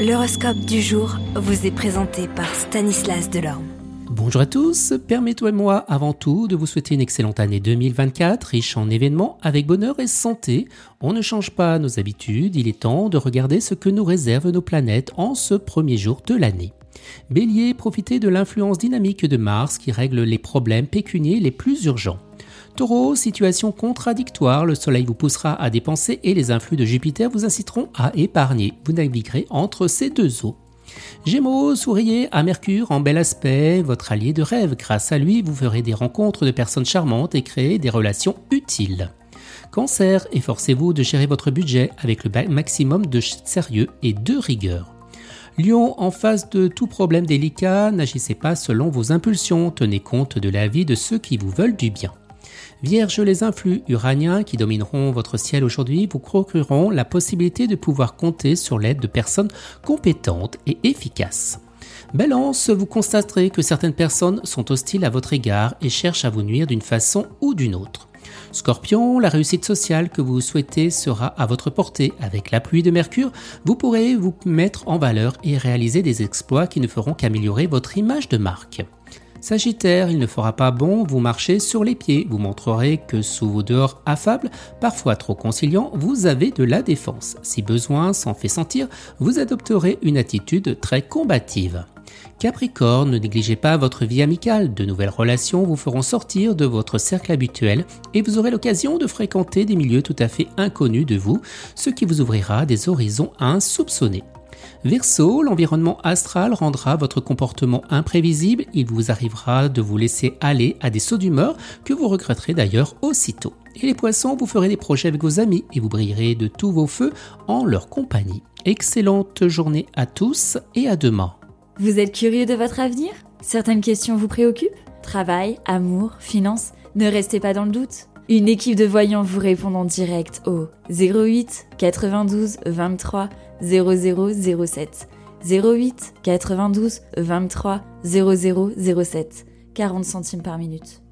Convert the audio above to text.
L'horoscope du jour vous est présenté par Stanislas Delorme. Bonjour à tous, permettez-moi avant tout de vous souhaiter une excellente année 2024, riche en événements, avec bonheur et santé. On ne change pas nos habitudes, il est temps de regarder ce que nous réservent nos planètes en ce premier jour de l'année. Bélier, profitez de l'influence dynamique de Mars qui règle les problèmes pécuniers les plus urgents. Taureau, situation contradictoire, le Soleil vous poussera à dépenser et les influx de Jupiter vous inciteront à épargner. Vous naviguerez entre ces deux eaux. Gémeaux, souriez à Mercure en bel aspect, votre allié de rêve. Grâce à lui, vous ferez des rencontres de personnes charmantes et créer des relations utiles. Cancer, efforcez-vous de gérer votre budget avec le maximum de sérieux et de rigueur. Lion, en face de tout problème délicat, n'agissez pas selon vos impulsions, tenez compte de l'avis de ceux qui vous veulent du bien. Vierge, les influx uraniens qui domineront votre ciel aujourd'hui vous procureront la possibilité de pouvoir compter sur l'aide de personnes compétentes et efficaces. Balance, vous constaterez que certaines personnes sont hostiles à votre égard et cherchent à vous nuire d'une façon ou d'une autre. Scorpion, la réussite sociale que vous souhaitez sera à votre portée. Avec la pluie de Mercure, vous pourrez vous mettre en valeur et réaliser des exploits qui ne feront qu'améliorer votre image de marque. Sagittaire, il ne fera pas bon vous marcher sur les pieds. Vous montrerez que sous vos dehors affables, parfois trop conciliants, vous avez de la défense. Si besoin s'en fait sentir, vous adopterez une attitude très combative. Capricorne, ne négligez pas votre vie amicale. De nouvelles relations vous feront sortir de votre cercle habituel et vous aurez l'occasion de fréquenter des milieux tout à fait inconnus de vous, ce qui vous ouvrira des horizons insoupçonnés. Verseau, l'environnement astral rendra votre comportement imprévisible, il vous arrivera de vous laisser aller à des sauts d'humeur que vous regretterez d'ailleurs aussitôt. Et les poissons, vous ferez des projets avec vos amis et vous brillerez de tous vos feux en leur compagnie. Excellente journée à tous et à demain. Vous êtes curieux de votre avenir? Certaines questions vous préoccupent? Travail, amour, finances? Ne restez pas dans le doute. Une équipe de voyants vous répond en direct au 08 92 23 0007. 08 92 23 0007. 40 centimes par minute.